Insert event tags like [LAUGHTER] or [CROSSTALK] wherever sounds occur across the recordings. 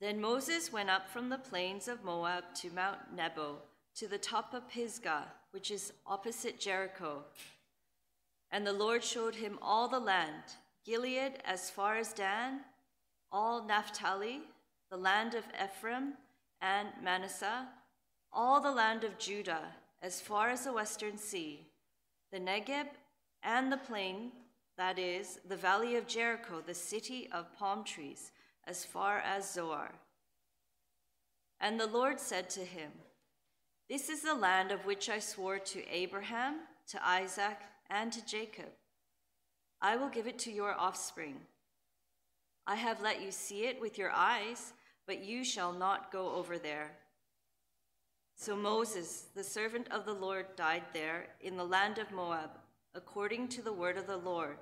Then Moses went up from the plains of Moab to Mount Nebo, to the top of Pisgah, which is opposite Jericho. And the Lord showed him all the land Gilead as far as Dan, all Naphtali, the land of Ephraim and Manasseh, all the land of Judah as far as the western sea, the Negeb and the plain, that is, the valley of Jericho, the city of palm trees, as far as Zoar. And the Lord said to him, This is the land of which I swore to Abraham, to Isaac, and to Jacob. I will give it to your offspring. I have let you see it with your eyes, but you shall not go over there. So Moses, the servant of the Lord, died there in the land of Moab, according to the word of the Lord.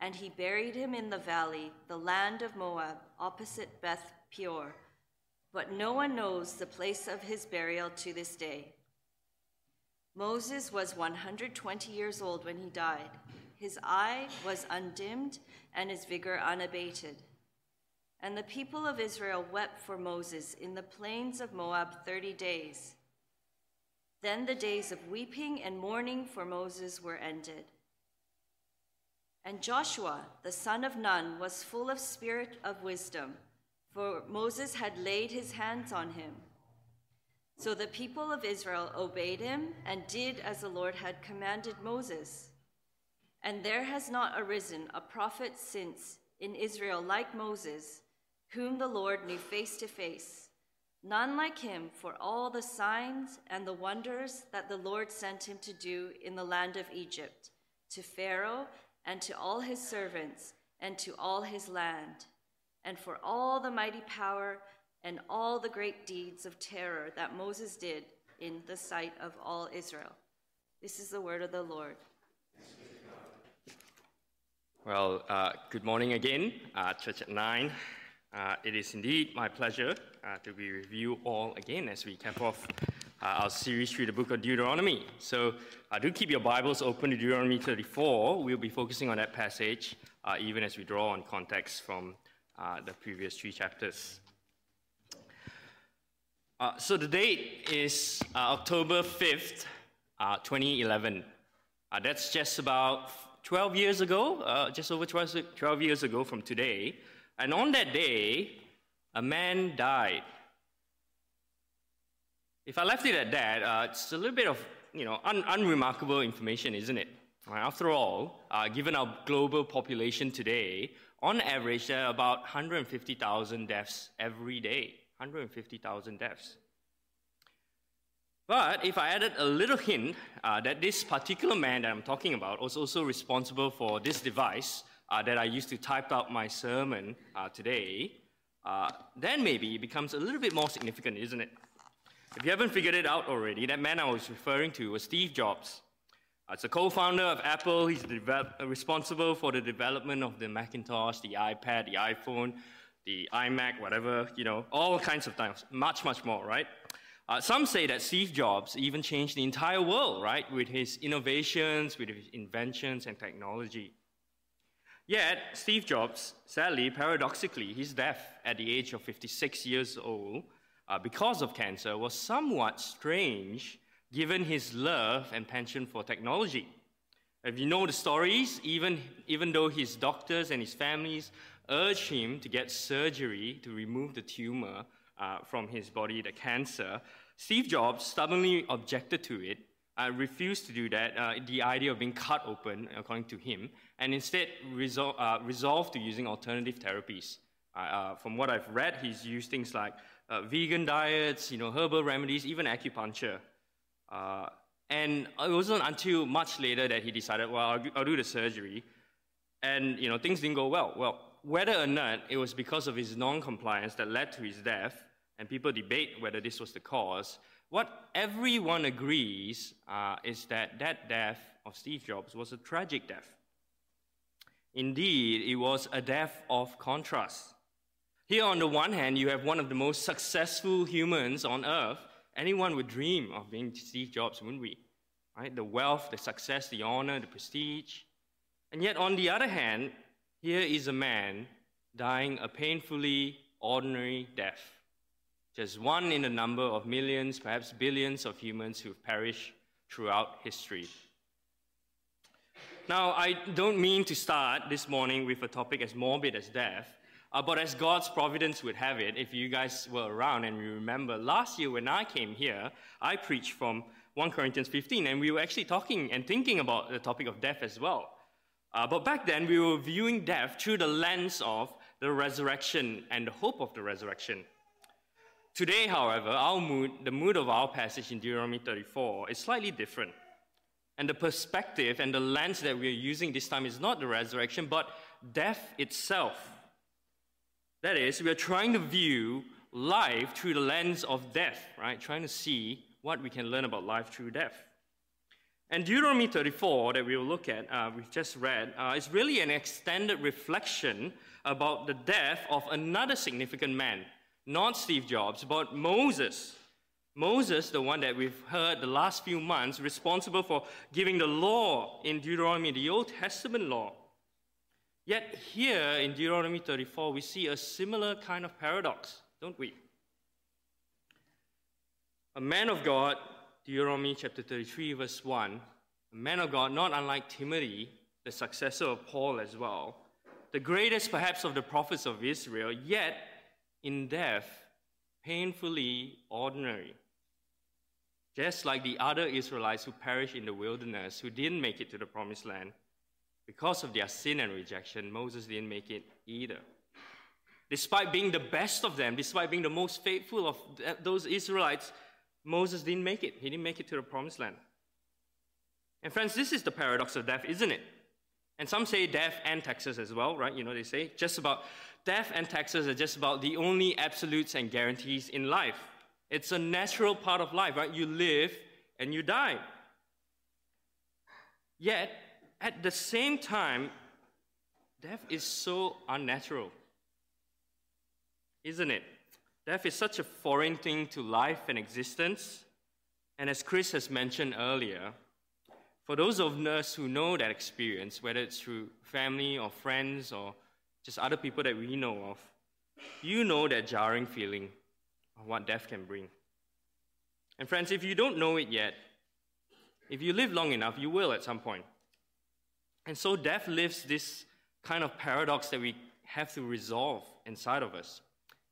And he buried him in the valley, the land of Moab, opposite Beth Peor. But no one knows the place of his burial to this day. Moses was 120 years old when he died. His eye was undimmed and his vigor unabated. And the people of Israel wept for Moses in the plains of Moab 30 days. Then the days of weeping and mourning for Moses were ended. And Joshua, the son of Nun, was full of spirit of wisdom, for Moses had laid his hands on him. So the people of Israel obeyed him and did as the Lord had commanded Moses. And there has not arisen a prophet since in Israel like Moses whom the Lord knew face to face. None like him for all the signs and the wonders that the Lord sent him to do in the land of Egypt, to Pharaoh and to all his servants and to all his land, and for all the mighty power and all the great deeds of terror that Moses did in the sight of all Israel. This is the word of the Lord. Well, uh, good morning again, uh, Church at 9. Uh, it is indeed my pleasure uh, to be with you all again as we cap off our series through the book of Deuteronomy. So uh, do keep your Bibles open to Deuteronomy 34. We'll be focusing on that passage uh, even as we draw on context from uh, the previous three chapters. so the date is October 5th, 2011. that's just about 12 years ago, just over 12 years ago from today. And on that day, a man died. If I left it at that, uh, it's a little bit of you know un- unremarkable information, isn't it? After all, uh, given our global population today, on average, there are about 150,000 deaths every day. 150,000 deaths. But if I added a little hint uh, that this particular man that I'm talking about was also responsible for this device, uh, that I used to type out my sermon uh, today, uh, then maybe it becomes a little bit more significant, isn't it? If you haven't figured it out already, that man I was referring to was Steve Jobs. As a co-founder of Apple, he's uh, responsible for the development of the Macintosh, the iPad, the iPhone, the iMac, whatever, you know, all kinds of things, much, much more, right? Uh, some say that Steve Jobs even changed the entire world, right, with his innovations, with his inventions and technology. Yet, Steve Jobs, sadly, paradoxically, his death at the age of 56 years old uh, because of cancer was somewhat strange given his love and passion for technology. If you know the stories, even, even though his doctors and his families urged him to get surgery to remove the tumor uh, from his body, the cancer, Steve Jobs stubbornly objected to it uh, refused to do that, uh, the idea of being cut open, according to him, and instead resol- uh, resolved to using alternative therapies. Uh, uh, from what I've read, he's used things like uh, vegan diets, you know, herbal remedies, even acupuncture. and it wasn't until much later that he decided, well, I'll, I'll do the surgery. And, you know, things didn't go well. Well, whether or not it was because of his non-compliance that led to his death, and people debate whether this was the cause, what everyone agrees uh, is that that death of Steve Jobs was a tragic death. Indeed, it was a death of contrast. Here, on the one hand, you have one of the most successful humans on earth. Anyone would dream of being Steve Jobs, wouldn't we? Right? The wealth, the success, the honor, the prestige. And yet, on the other hand, here is a man dying a painfully ordinary death. Just one in a number of millions, perhaps billions of humans who've perished throughout history. Now, I don't mean to start this morning with a topic as morbid as death, uh, but as God's providence would have it, if you guys were around and you remember, last year when I came here, I preached from 1 Corinthians 15, and we were actually talking and thinking about the topic of death as well. Uh, but back then, we were viewing death through the lens of the resurrection and the hope of the resurrection. Today, however, our mood, the mood of our passage in Deuteronomy 34 is slightly different. And the perspective and the lens that we're using this time is not the resurrection, but death itself. That is, we are trying to view life through the lens of death, right? Trying to see what we can learn about life through death. And Deuteronomy 34, that we will look at, uh, we've just read, uh, is really an extended reflection about the death of another significant man, not Steve Jobs, but Moses. Moses, the one that we've heard the last few months, responsible for giving the law in Deuteronomy, the Old Testament law. Yet here in Deuteronomy 34, we see a similar kind of paradox, don't we? A man of God Deuteronomy chapter 33, verse 1, a man of God, not unlike Timothy, the successor of Paul as well, the greatest perhaps of the prophets of Israel, yet in death, painfully ordinary. Just like the other Israelites who perished in the wilderness, who didn't make it to the promised land, because of their sin and rejection, Moses didn't make it either. Despite being the best of them, despite being the most faithful of those Israelites, Moses didn't make it. He didn't make it to the promised land. And friends, this is the paradox of death, isn't it? And some say death and taxes as well, right? You know, they say just about death and taxes are just about the only absolutes and guarantees in life. It's a natural part of life, right? You live and you die. Yet, at the same time, death is so unnatural, isn't it? Death is such a foreign thing to life and existence. And as Chris has mentioned earlier, for those of us who know that experience, whether it's through family or friends or just other people that we know of, you know that jarring feeling of what death can bring. And friends, if you don't know it yet, if you live long enough, you will at some point. And so death lives this kind of paradox that we have to resolve inside of us.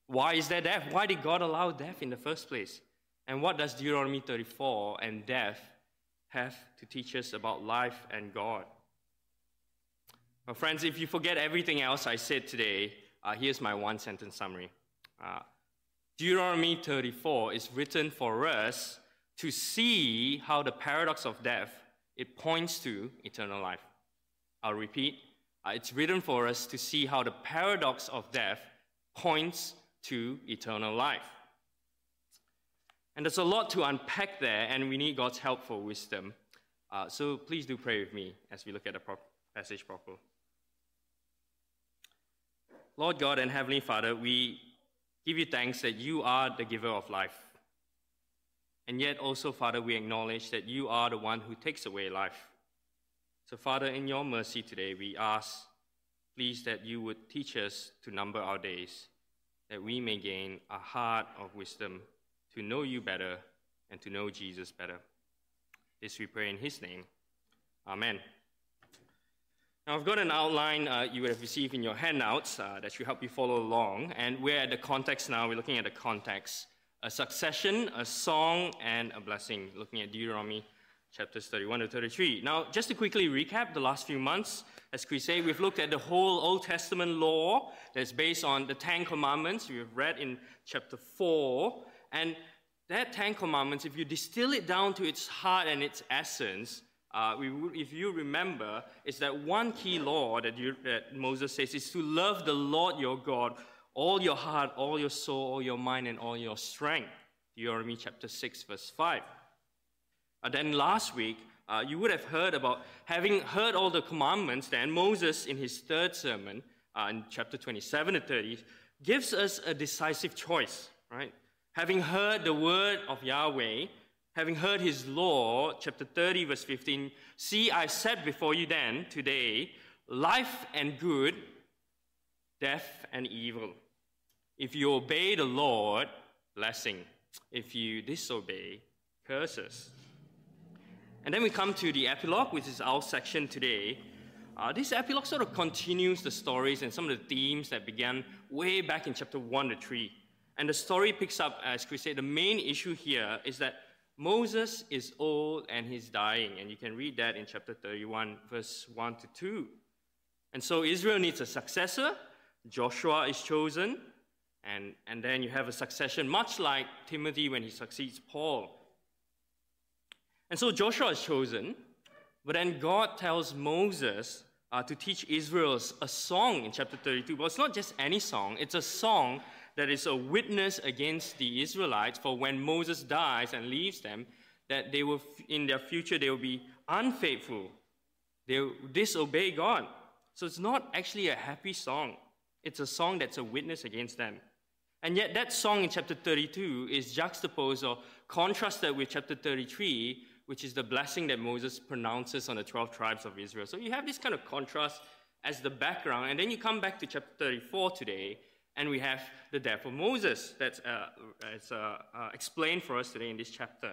Why is there death? Why did God allow death in the first place? And what does Deuteronomy 34 and death have to teach us about life and God? Well, friends, if you forget everything else I said today, uh, here's my one sentence summary. Uh, Deuteronomy 34 is written for us to see how the paradox of death it points to eternal life. I'll repeat. Uh, it's written for us to see how the paradox of death points to eternal life. And there's a lot to unpack there, and we need God's help for wisdom. Uh, so please do pray with me as we look at the pro- passage proper. Lord God and Heavenly Father, we give you thanks that you are the giver of life. And yet also, Father, we acknowledge that you are the one who takes away life. So, Father, in your mercy today, we ask, please, that you would teach us to number our days that we may gain a heart of wisdom to know you better and to know Jesus better. This we pray in his name. Amen. Now, I've got an outline uh, you would have received in your handouts uh, that should help you follow along. And we're at the context now. We're looking at the context a succession, a song, and a blessing, looking at Deuteronomy chapters 31 to 33. Now, just to quickly recap the last few months, as Chris said, we've looked at the whole Old Testament law that's based on the Ten Commandments we've read in chapter 4. And that Ten Commandments, if you distill it down to its heart and its essence, uh, we, if you remember, is that one key law that, you, that Moses says is to love the Lord your God, all your heart, all your soul, all your mind, and all your strength. Deuteronomy chapter 6, verse 5. Uh, then last week, uh, you would have heard about, having heard all the commandments, then Moses, in his third sermon, uh, in chapter 27 to 30, gives us a decisive choice, right? Having heard the word of Yahweh, having heard his law, chapter 30, verse 15, see, I set before you then, today, life and good, death and evil. If you obey the Lord, blessing. If you disobey, curses. And then we come to the epilogue, which is our section today. Uh, this epilogue sort of continues the stories and some of the themes that began way back in chapter 1 to 3. And the story picks up, as Chris said, the main issue here is that Moses is old and he's dying. And you can read that in chapter 31, verse 1 to 2. And so Israel needs a successor. Joshua is chosen. And, and then you have a succession, much like Timothy when he succeeds Paul. And so Joshua is chosen. But then God tells Moses uh, to teach Israel a song in chapter 32. But it's not just any song, it's a song that is a witness against the Israelites for when Moses dies and leaves them, that they will, in their future, they will be unfaithful. They will disobey God. So it's not actually a happy song. It's a song that's a witness against them. And yet, that song in chapter 32 is juxtaposed or contrasted with chapter 33, which is the blessing that Moses pronounces on the 12 tribes of Israel. So you have this kind of contrast as the background. And then you come back to chapter 34 today, and we have the death of Moses that's uh, uh, uh, explained for us today in this chapter.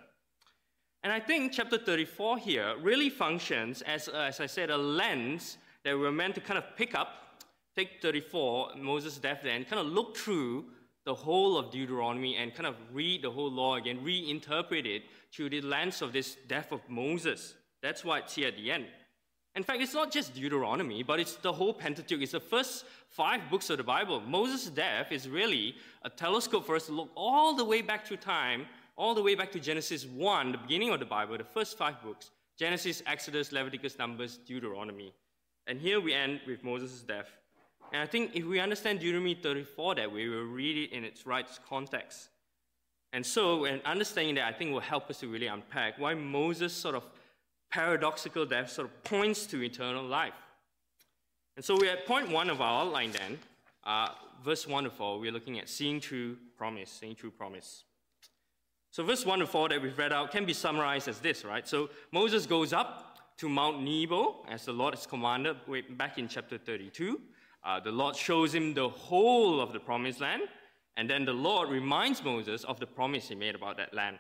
And I think chapter 34 here really functions as, uh, as I said, a lens that we're meant to kind of pick up, take 34, Moses' death there, and kind of look through the whole of Deuteronomy and kind of read the whole law again, reinterpret it through the lens of this death of Moses. That's why it's here at the end. In fact, it's not just Deuteronomy, but it's the whole Pentateuch. It's the first five books of the Bible. Moses' death is really a telescope for us to look all the way back through time, all the way back to Genesis 1, the beginning of the Bible, the first five books Genesis, Exodus, Leviticus, Numbers, Deuteronomy. And here we end with Moses' death. And I think if we understand Deuteronomy 34 that way, we'll read it in its right context. And so, and understanding that, I think will help us to really unpack why Moses' sort of paradoxical death sort of points to eternal life. And so we're at point one of our outline then, uh, verse 1 to 4, we're looking at seeing true promise, seeing true promise. So verse 1 to 4 that we've read out can be summarized as this, right? So Moses goes up to Mount Nebo as the Lord has commanded back in chapter 32. Uh, the Lord shows him the whole of the promised land, and then the Lord reminds Moses of the promise he made about that land.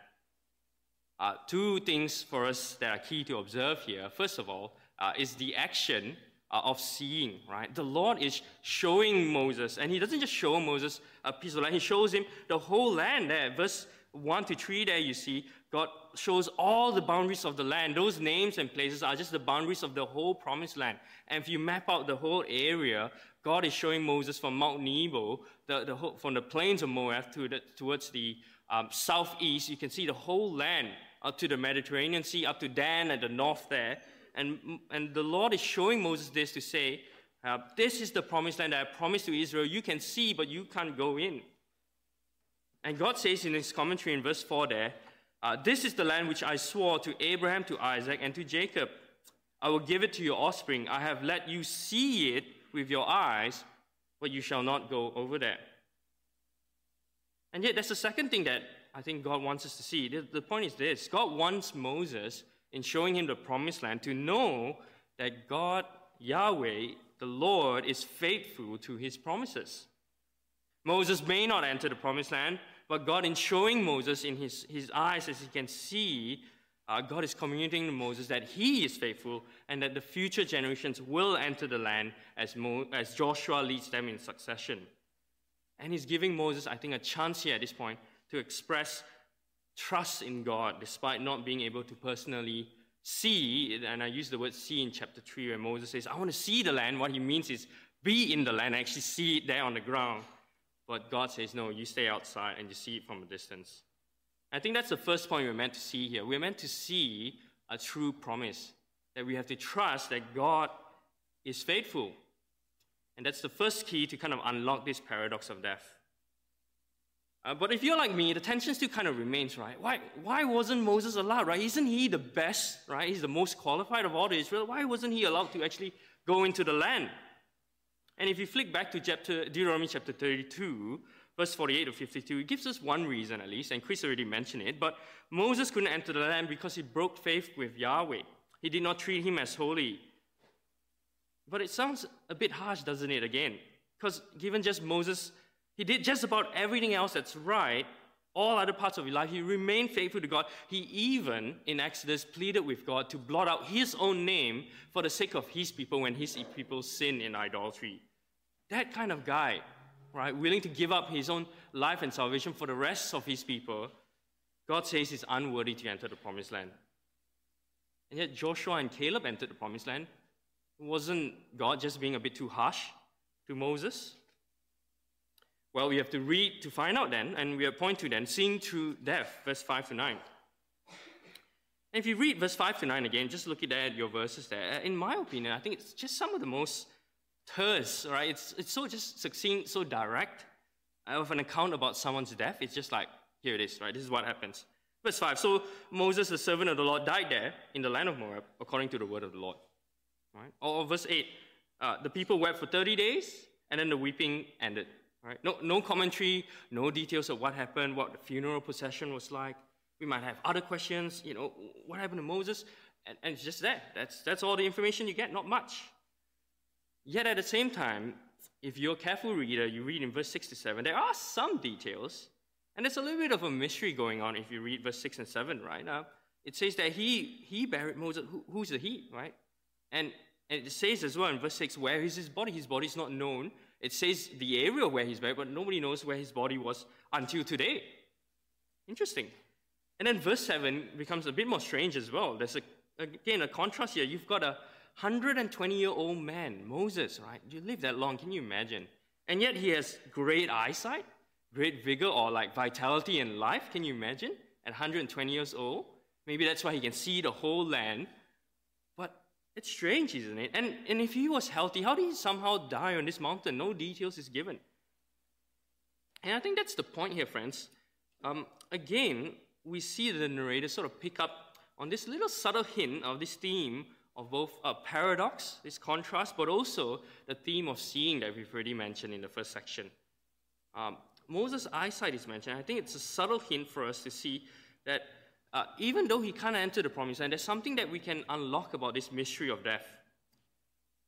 Uh, two things for us that are key to observe here. First of all, uh, is the action uh, of seeing, right? The Lord is showing Moses, and he doesn't just show Moses a piece of land, he shows him the whole land there. Verse 1 to 3 there, you see, God shows all the boundaries of the land. Those names and places are just the boundaries of the whole promised land. And if you map out the whole area, God is showing Moses from Mount Nebo, the, the from the plains of Moab to the, towards the um, southeast. You can see the whole land up to the Mediterranean Sea, up to Dan at the north there. And, and the Lord is showing Moses this to say, uh, This is the promised land that I promised to Israel. You can see, but you can't go in. And God says in his commentary in verse 4 there, uh, This is the land which I swore to Abraham, to Isaac, and to Jacob. I will give it to your offspring. I have let you see it with your eyes, but you shall not go over there. And yet, that's the second thing that I think God wants us to see. The, the point is this God wants Moses, in showing him the promised land, to know that God, Yahweh, the Lord, is faithful to his promises. Moses may not enter the promised land, but God, in showing Moses in his, his eyes as he can see, uh, God is communicating to Moses that he is faithful and that the future generations will enter the land as, Mo, as Joshua leads them in succession. And he's giving Moses, I think, a chance here at this point to express trust in God despite not being able to personally see. And I use the word see in chapter 3 where Moses says, I want to see the land. What he means is be in the land, actually see it there on the ground. But God says, no, you stay outside and you see it from a distance. I think that's the first point we're meant to see here. We're meant to see a true promise that we have to trust that God is faithful. And that's the first key to kind of unlock this paradox of death. Uh, but if you're like me, the tension still kind of remains, right? Why, why wasn't Moses allowed, right? Isn't he the best, right? He's the most qualified of all the Israel. Why wasn't he allowed to actually go into the land? And if you flick back to chapter, Deuteronomy chapter 32, verse 48 to 52, it gives us one reason at least, and Chris already mentioned it, but Moses couldn't enter the land because he broke faith with Yahweh. He did not treat him as holy. But it sounds a bit harsh, doesn't it, again? Because given just Moses He did just about everything else that's right, all other parts of his life. He remained faithful to God. He even, in Exodus, pleaded with God to blot out his own name for the sake of his people when his people sin in idolatry. That kind of guy, right, willing to give up his own life and salvation for the rest of his people, God says he's unworthy to enter the promised land. And yet Joshua and Caleb entered the promised land. Wasn't God just being a bit too harsh two Moses? Well, we have to read to find out then, and we are point to then, seeing through death, verse 5 to 9. And if you read verse 5 to 9 again, just look at your verses there. In my opinion, I think it's just some of the most terse, right? It's, it's so just succinct, so direct of an account about someone's death. It's just like, here it is, right? This is what happens. Verse 5 So Moses, the servant of the Lord, died there in the land of Moab, according to the word of the Lord. Right? Or verse 8 uh, The people wept for 30 days, and then the weeping ended. Right? No, no commentary, no details of what happened, what the funeral procession was like. We might have other questions, you know, what happened to Moses? And, and it's just that. That's, that's all the information you get, not much. Yet at the same time, if you're a careful reader, you read in verse 6 to 7, there are some details and there's a little bit of a mystery going on if you read verse 6 and 7, right? Uh, it says that he, he buried Moses. Who, who's the he, right? And, and it says as well in verse 6, where is his body? His body is not known. It says the area where he's buried, but nobody knows where his body was until today. Interesting. And then verse 7 becomes a bit more strange as well. There's, a, again, a contrast here. You've got a 120 year old man, Moses, right? You live that long, can you imagine? And yet he has great eyesight great vigor or like vitality in life. Can you imagine? At 120 years old, maybe that's why he can see the whole land. But it's strange, isn't it? And, and if he was healthy, how did he somehow die on this mountain? No details is given. And I think that's the point here, friends. Um, again, we see the narrator sort of pick up on this little subtle hint of this theme of both a paradox, this contrast, but also the theme of seeing that we've already mentioned in the first section. Um, Moses' eyesight is mentioned. I think it's a subtle hint for us to see that uh, even though he can't enter the promised land, there's something that we can unlock about this mystery of death.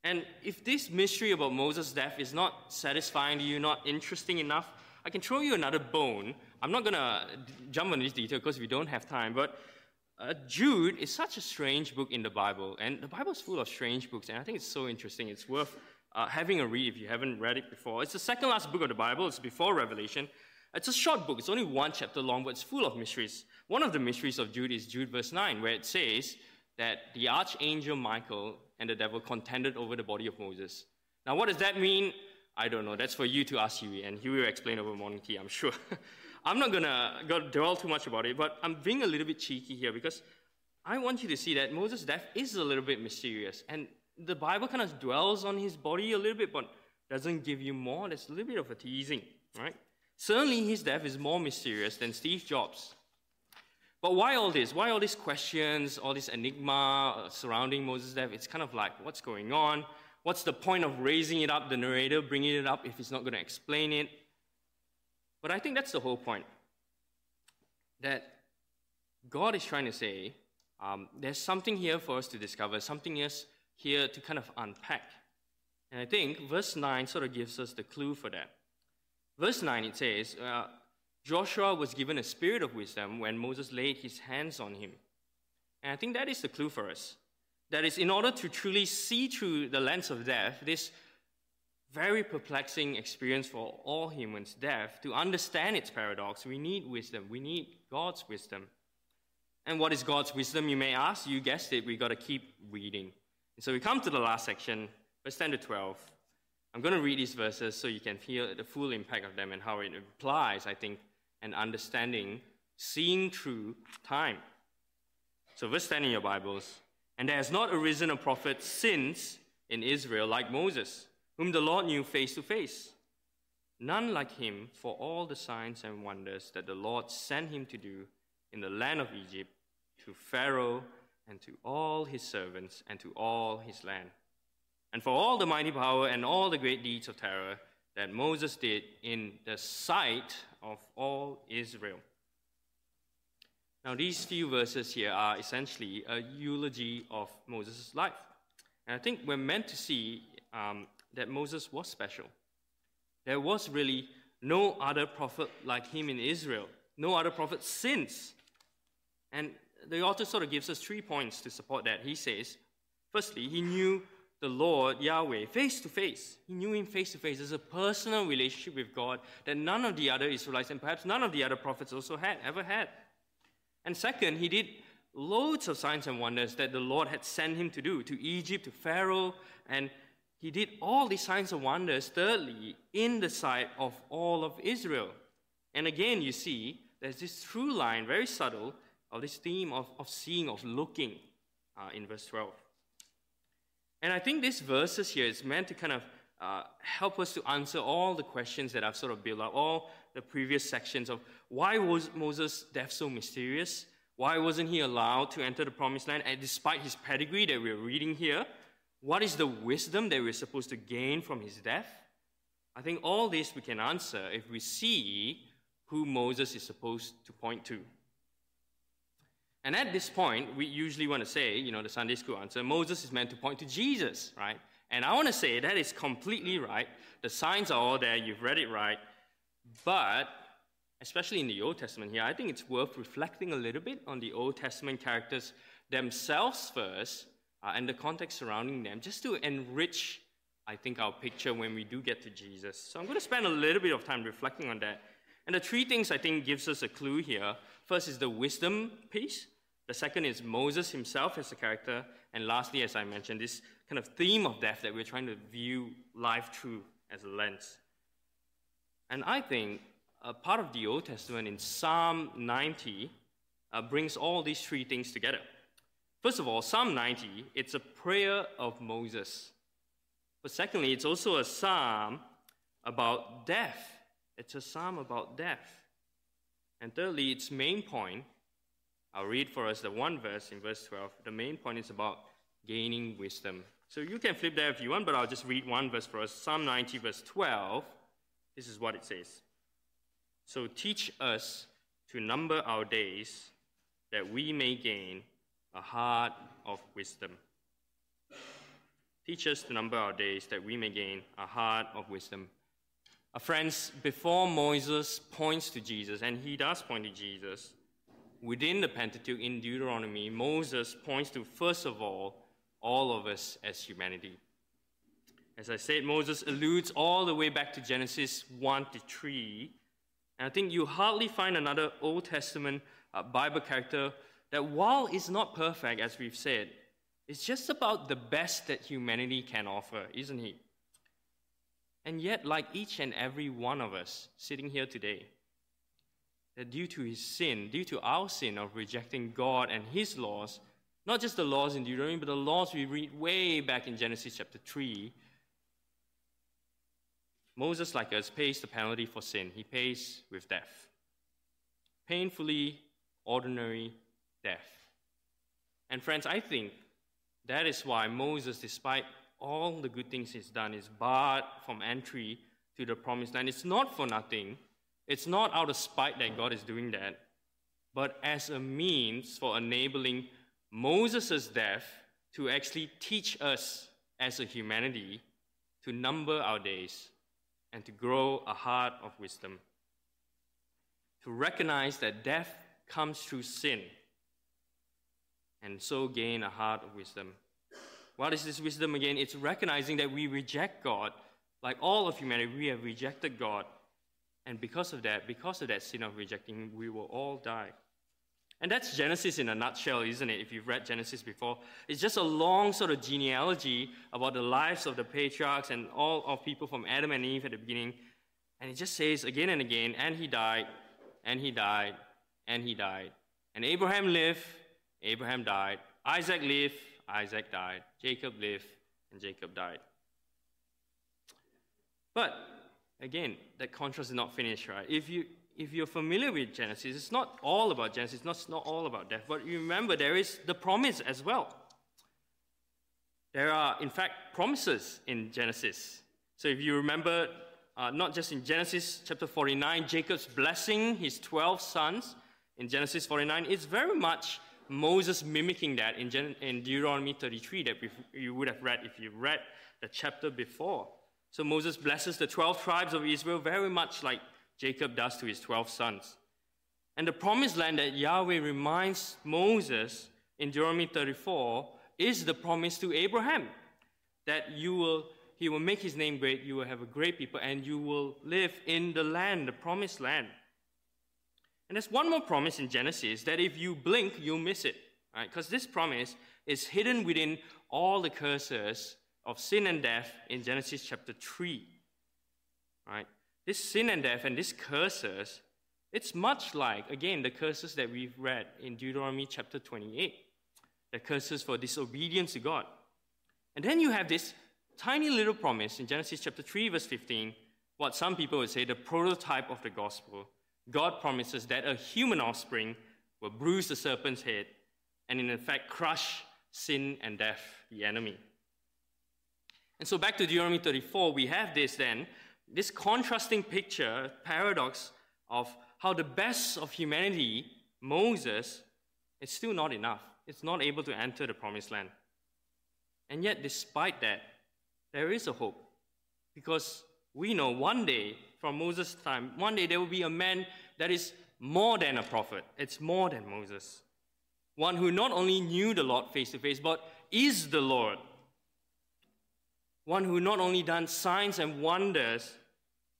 And if this mystery about Moses' death is not satisfying to you, not interesting enough, I can throw you another bone. I'm not going to jump on this detail because we don't have time, but uh, Jude is such a strange book in the Bible, and the Bible is full of strange books, and I think it's so interesting. It's worth uh, having a read if you haven't read it before. It's the second last book of the Bible, it's before Revelation. It's a short book, it's only one chapter long, but it's full of mysteries. One of the mysteries of Jude is Jude verse 9, where it says that the archangel Michael and the devil contended over the body of Moses. Now, what does that mean? I don't know. That's for you to ask Huey, and Huey will explain over morning tea, I'm sure. [LAUGHS] I'm not gonna dwell too much about it, but I'm being a little bit cheeky here because I want you to see that Moses' death is a little bit mysterious, and the Bible kind of dwells on his body a little bit, but doesn't give you more. There's a little bit of a teasing, right? Certainly, his death is more mysterious than Steve Jobs. But why all this? Why all these questions, all this enigma uh, surrounding Moses' death? It's kind of like, what's going on? What's the point of raising it up, the narrator bringing it up, if he's not going to explain it? But I think that's the whole point. That God is trying to say, um, there's something here for us to discover, something here to kind of unpack. And I think verse 9 sort of gives us the clue for that. Verse 9 it says, uh, Joshua was given a spirit of wisdom when Moses laid his hands on him. And I think that is the clue for us. That is, in order to truly see through the lens of death, this very perplexing experience for all humans, death, to understand its paradox, we need wisdom. We need God's wisdom. And what is God's wisdom, you may ask? You guessed it, we've got to keep reading. And so we come to the last section, verse 10 to 12. I'm going to read these verses so you can feel the full impact of them and how it implies, I think, an understanding, seeing through time. So, verse 10 in your Bibles. And there has not arisen a prophet since in Israel like Moses, whom the Lord knew face to face. None like him for all the signs and wonders that the Lord sent him to do in the land of Egypt to Pharaoh and to all his servants and to all his land. And for all the mighty power and all the great deeds of terror that Moses did in the sight of all Israel. Now, these few verses here are essentially a eulogy of Moses' life. And I think we're meant to see um, that Moses was special. There was really no other prophet like him in Israel, no other prophet since. And the author sort of gives us three points to support that. He says, firstly, he knew the Lord Yahweh face to face. He knew him face to face. There's a personal relationship with God that none of the other Israelites and perhaps none of the other prophets also had, ever had. And second, he did loads of signs and wonders that the Lord had sent him to do to Egypt, to Pharaoh, and he did all these signs and wonders, thirdly, in the sight of all of Israel. And again, you see, there's this through line, very subtle, of this theme of, of seeing, of looking uh, in verse 12. And I think this verses here is meant to kind of uh, help us to answer all the questions that I've sort of built up, all the previous sections of why was Moses' death so mysterious? Why wasn't he allowed to enter the promised land? And despite his pedigree that we're reading here, what is the wisdom that we're supposed to gain from his death? I think all this we can answer if we see who Moses is supposed to point to. And at this point, we usually want to say, you know, the Sunday school answer, Moses is meant to point to Jesus, right? And I want to say that is completely right. The signs are all there, you've read it right. But, especially in the Old Testament here, I think it's worth reflecting a little bit on the Old Testament characters themselves first uh, and the context surrounding them, just to enrich, I think, our picture when we do get to Jesus. So I'm going to spend a little bit of time reflecting on that. And the three things I think gives us a clue here. First is the wisdom piece. The second is Moses himself as a character. And lastly, as I mentioned, this kind of theme of death that we're trying to view life through as a lens. And I think a part of the Old Testament in Psalm 90 uh, brings all these three things together. First of all, Psalm 90, it's a prayer of Moses. But secondly, it's also a psalm about death. It's a psalm about death. And thirdly, its main point I'll read for us the one verse in verse 12. The main point is about gaining wisdom. So you can flip there if you want, but I'll just read one verse for us. Psalm 90, verse 12. This is what it says So teach us to number our days that we may gain a heart of wisdom. Teach us to number our days that we may gain a heart of wisdom. Uh, friends, before Moses points to Jesus, and he does point to Jesus, within the Pentateuch in Deuteronomy, Moses points to, first of all, all of us as humanity. As I said, Moses alludes all the way back to Genesis 1 to 3. And I think you hardly find another Old Testament uh, Bible character that, while it's not perfect, as we've said, it's just about the best that humanity can offer, isn't he? And yet, like each and every one of us sitting here today, that due to his sin, due to our sin of rejecting God and his laws, not just the laws in Deuteronomy, but the laws we read way back in Genesis chapter 3, Moses, like us, pays the penalty for sin. He pays with death. Painfully ordinary death. And friends, I think that is why Moses, despite all the good things he's done, is barred from entry to the promised land. It's not for nothing it's not out of spite that God is doing that, but as a means for enabling Moses' death to actually teach us as a humanity to number our days and to grow a heart of wisdom. To recognize that death comes through sin and so gain a heart of wisdom. What is this wisdom again? It's recognizing that we reject God. Like all of humanity, we have rejected God and because of that, because of that sin of rejecting, we will all die. And that's Genesis in a nutshell, isn't it? If you've read Genesis before, it's just a long sort of genealogy about the lives of the patriarchs and all of people from Adam and Eve at the beginning. And it just says again and again, and he died, and he died, and he died. And Abraham lived, Abraham died. Isaac lived, Isaac died. Jacob lived, and Jacob died. But again, that contrast is not finished, right? If, you, if you're familiar with Genesis, it's not all about Genesis, it's not, not all about death, but you remember there is the promise as well. There are, in fact, promises in Genesis. So if you remember, uh, not just in Genesis chapter 49, Jacob's blessing his 12 sons in Genesis 49, it's very much Moses mimicking that in, Gen- in Deuteronomy 33 that you would have read if you read the chapter before. So Moses blesses the 12 tribes of Israel very much like Jacob does to his 12 sons. And the promised land that Yahweh reminds Moses in Deuteronomy 34 is the promise to Abraham that you will, he will make his name great, you will have a great people, and you will live in the land, the promised land. And there's one more promise in Genesis that if you blink, you'll miss it. Right? Because this promise is hidden within all the curses of sin and death in Genesis chapter 3. Right? This sin and death and these curses, it's much like, again, the curses that we've read in Deuteronomy chapter 28 the curses for disobedience to God. And then you have this tiny little promise in Genesis chapter 3, verse 15, what some people would say the prototype of the gospel. God promises that a human offspring will bruise the serpent's head and, in effect, crush sin and death, the enemy. And so, back to Deuteronomy 34, we have this then, this contrasting picture, paradox of how the best of humanity, Moses, is still not enough. It's not able to enter the promised land. And yet, despite that, there is a hope. Because we know one day, from Moses' time, one day there will be a man that is more than a prophet. It's more than Moses. One who not only knew the Lord face to face, but is the Lord. One who not only done signs and wonders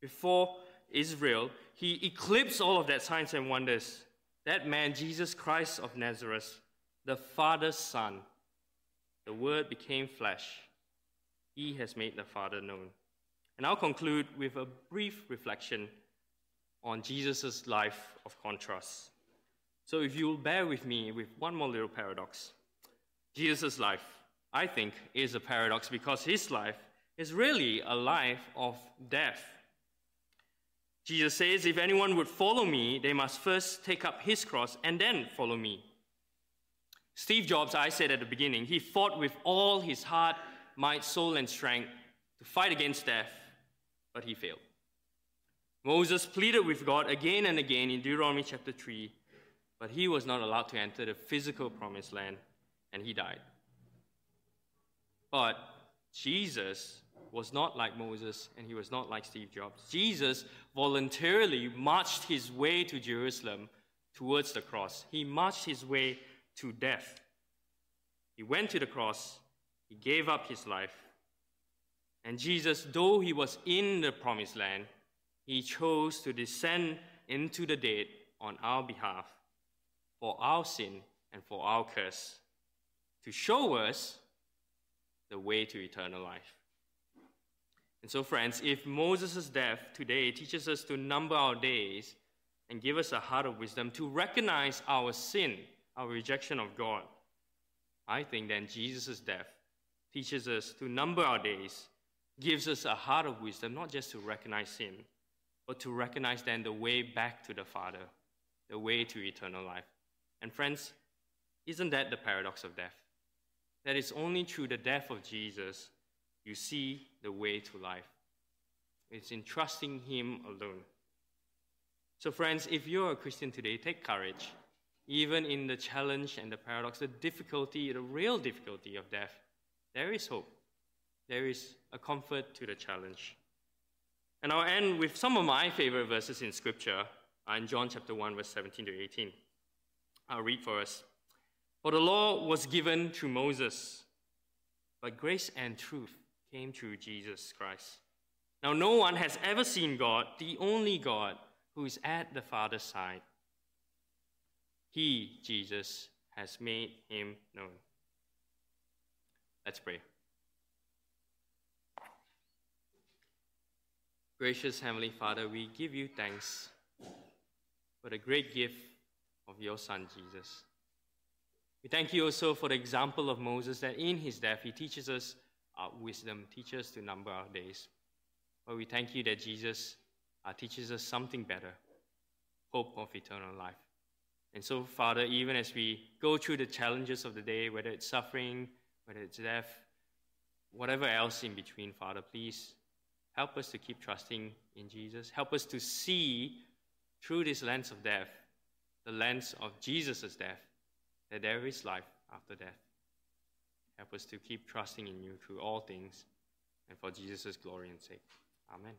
before Israel, he eclipsed all of that signs and wonders. That man, Jesus Christ of Nazareth, the Father's Son, the Word became flesh. He has made the Father known. And I'll conclude with a brief reflection on Jesus' life of contrast. So, if you'll bear with me with one more little paradox. Jesus' life, I think, is a paradox because his life is really a life of death. Jesus says, If anyone would follow me, they must first take up his cross and then follow me. Steve Jobs, I said at the beginning, he fought with all his heart, might, soul, and strength to fight against death, but he failed. Moses pleaded with God again and again in Deuteronomy chapter 3, but he was not allowed to enter the physical promised land, and he died. But Jesus was not like Moses, and he was not like Steve Jobs. Jesus voluntarily marched his way to Jerusalem towards the cross. He marched his way to death. He went to the cross, he gave up his life. And Jesus, though he was in the promised land, he chose to descend into the dead on our behalf for our sin and for our curse to show us the way to eternal life. And so, friends, if Moses' death today teaches us to number our days and give us a heart of wisdom to recognize our sin, our rejection of God, I think then Jesus' death teaches us to number our days, gives us a heart of wisdom, not just to recognize sin, but to recognize then the way back to the Father, the way to eternal life. And friends, isn't that the paradox of death? That it's only through the death of Jesus you see the way to life. It's in trusting Him alone. So, friends, if you're a Christian today, take courage. Even in the challenge and the paradox, the difficulty, the real difficulty of death, there is hope. There is a comfort to the challenge. And I'll end with some of my favorite verses in Scripture uh, in John chapter 1, verse 17 to 18. I'll read for us. For the law was given through Moses, but grace and truth came through Jesus Christ. Now, no one has ever seen God, the only God, who is at the Father's side. He, Jesus, has made him known. Let's pray. Gracious Heavenly Father, we give you thanks for the great gift of your Son, Jesus. We thank you also for the example of Moses that in his death he teaches us our wisdom, teaches us to number our days. But we thank you that Jesus uh, teaches us something better hope of eternal life. And so, Father, even as we go through the challenges of the day, whether it's suffering, whether it's death, whatever else in between, Father, please Help us to keep trusting in Jesus. Help us to see through this lens of death, the lens of Jesus' death, that there is life after death. Help us to keep trusting in you through all things. and for Jesus' glory and sake. Amen.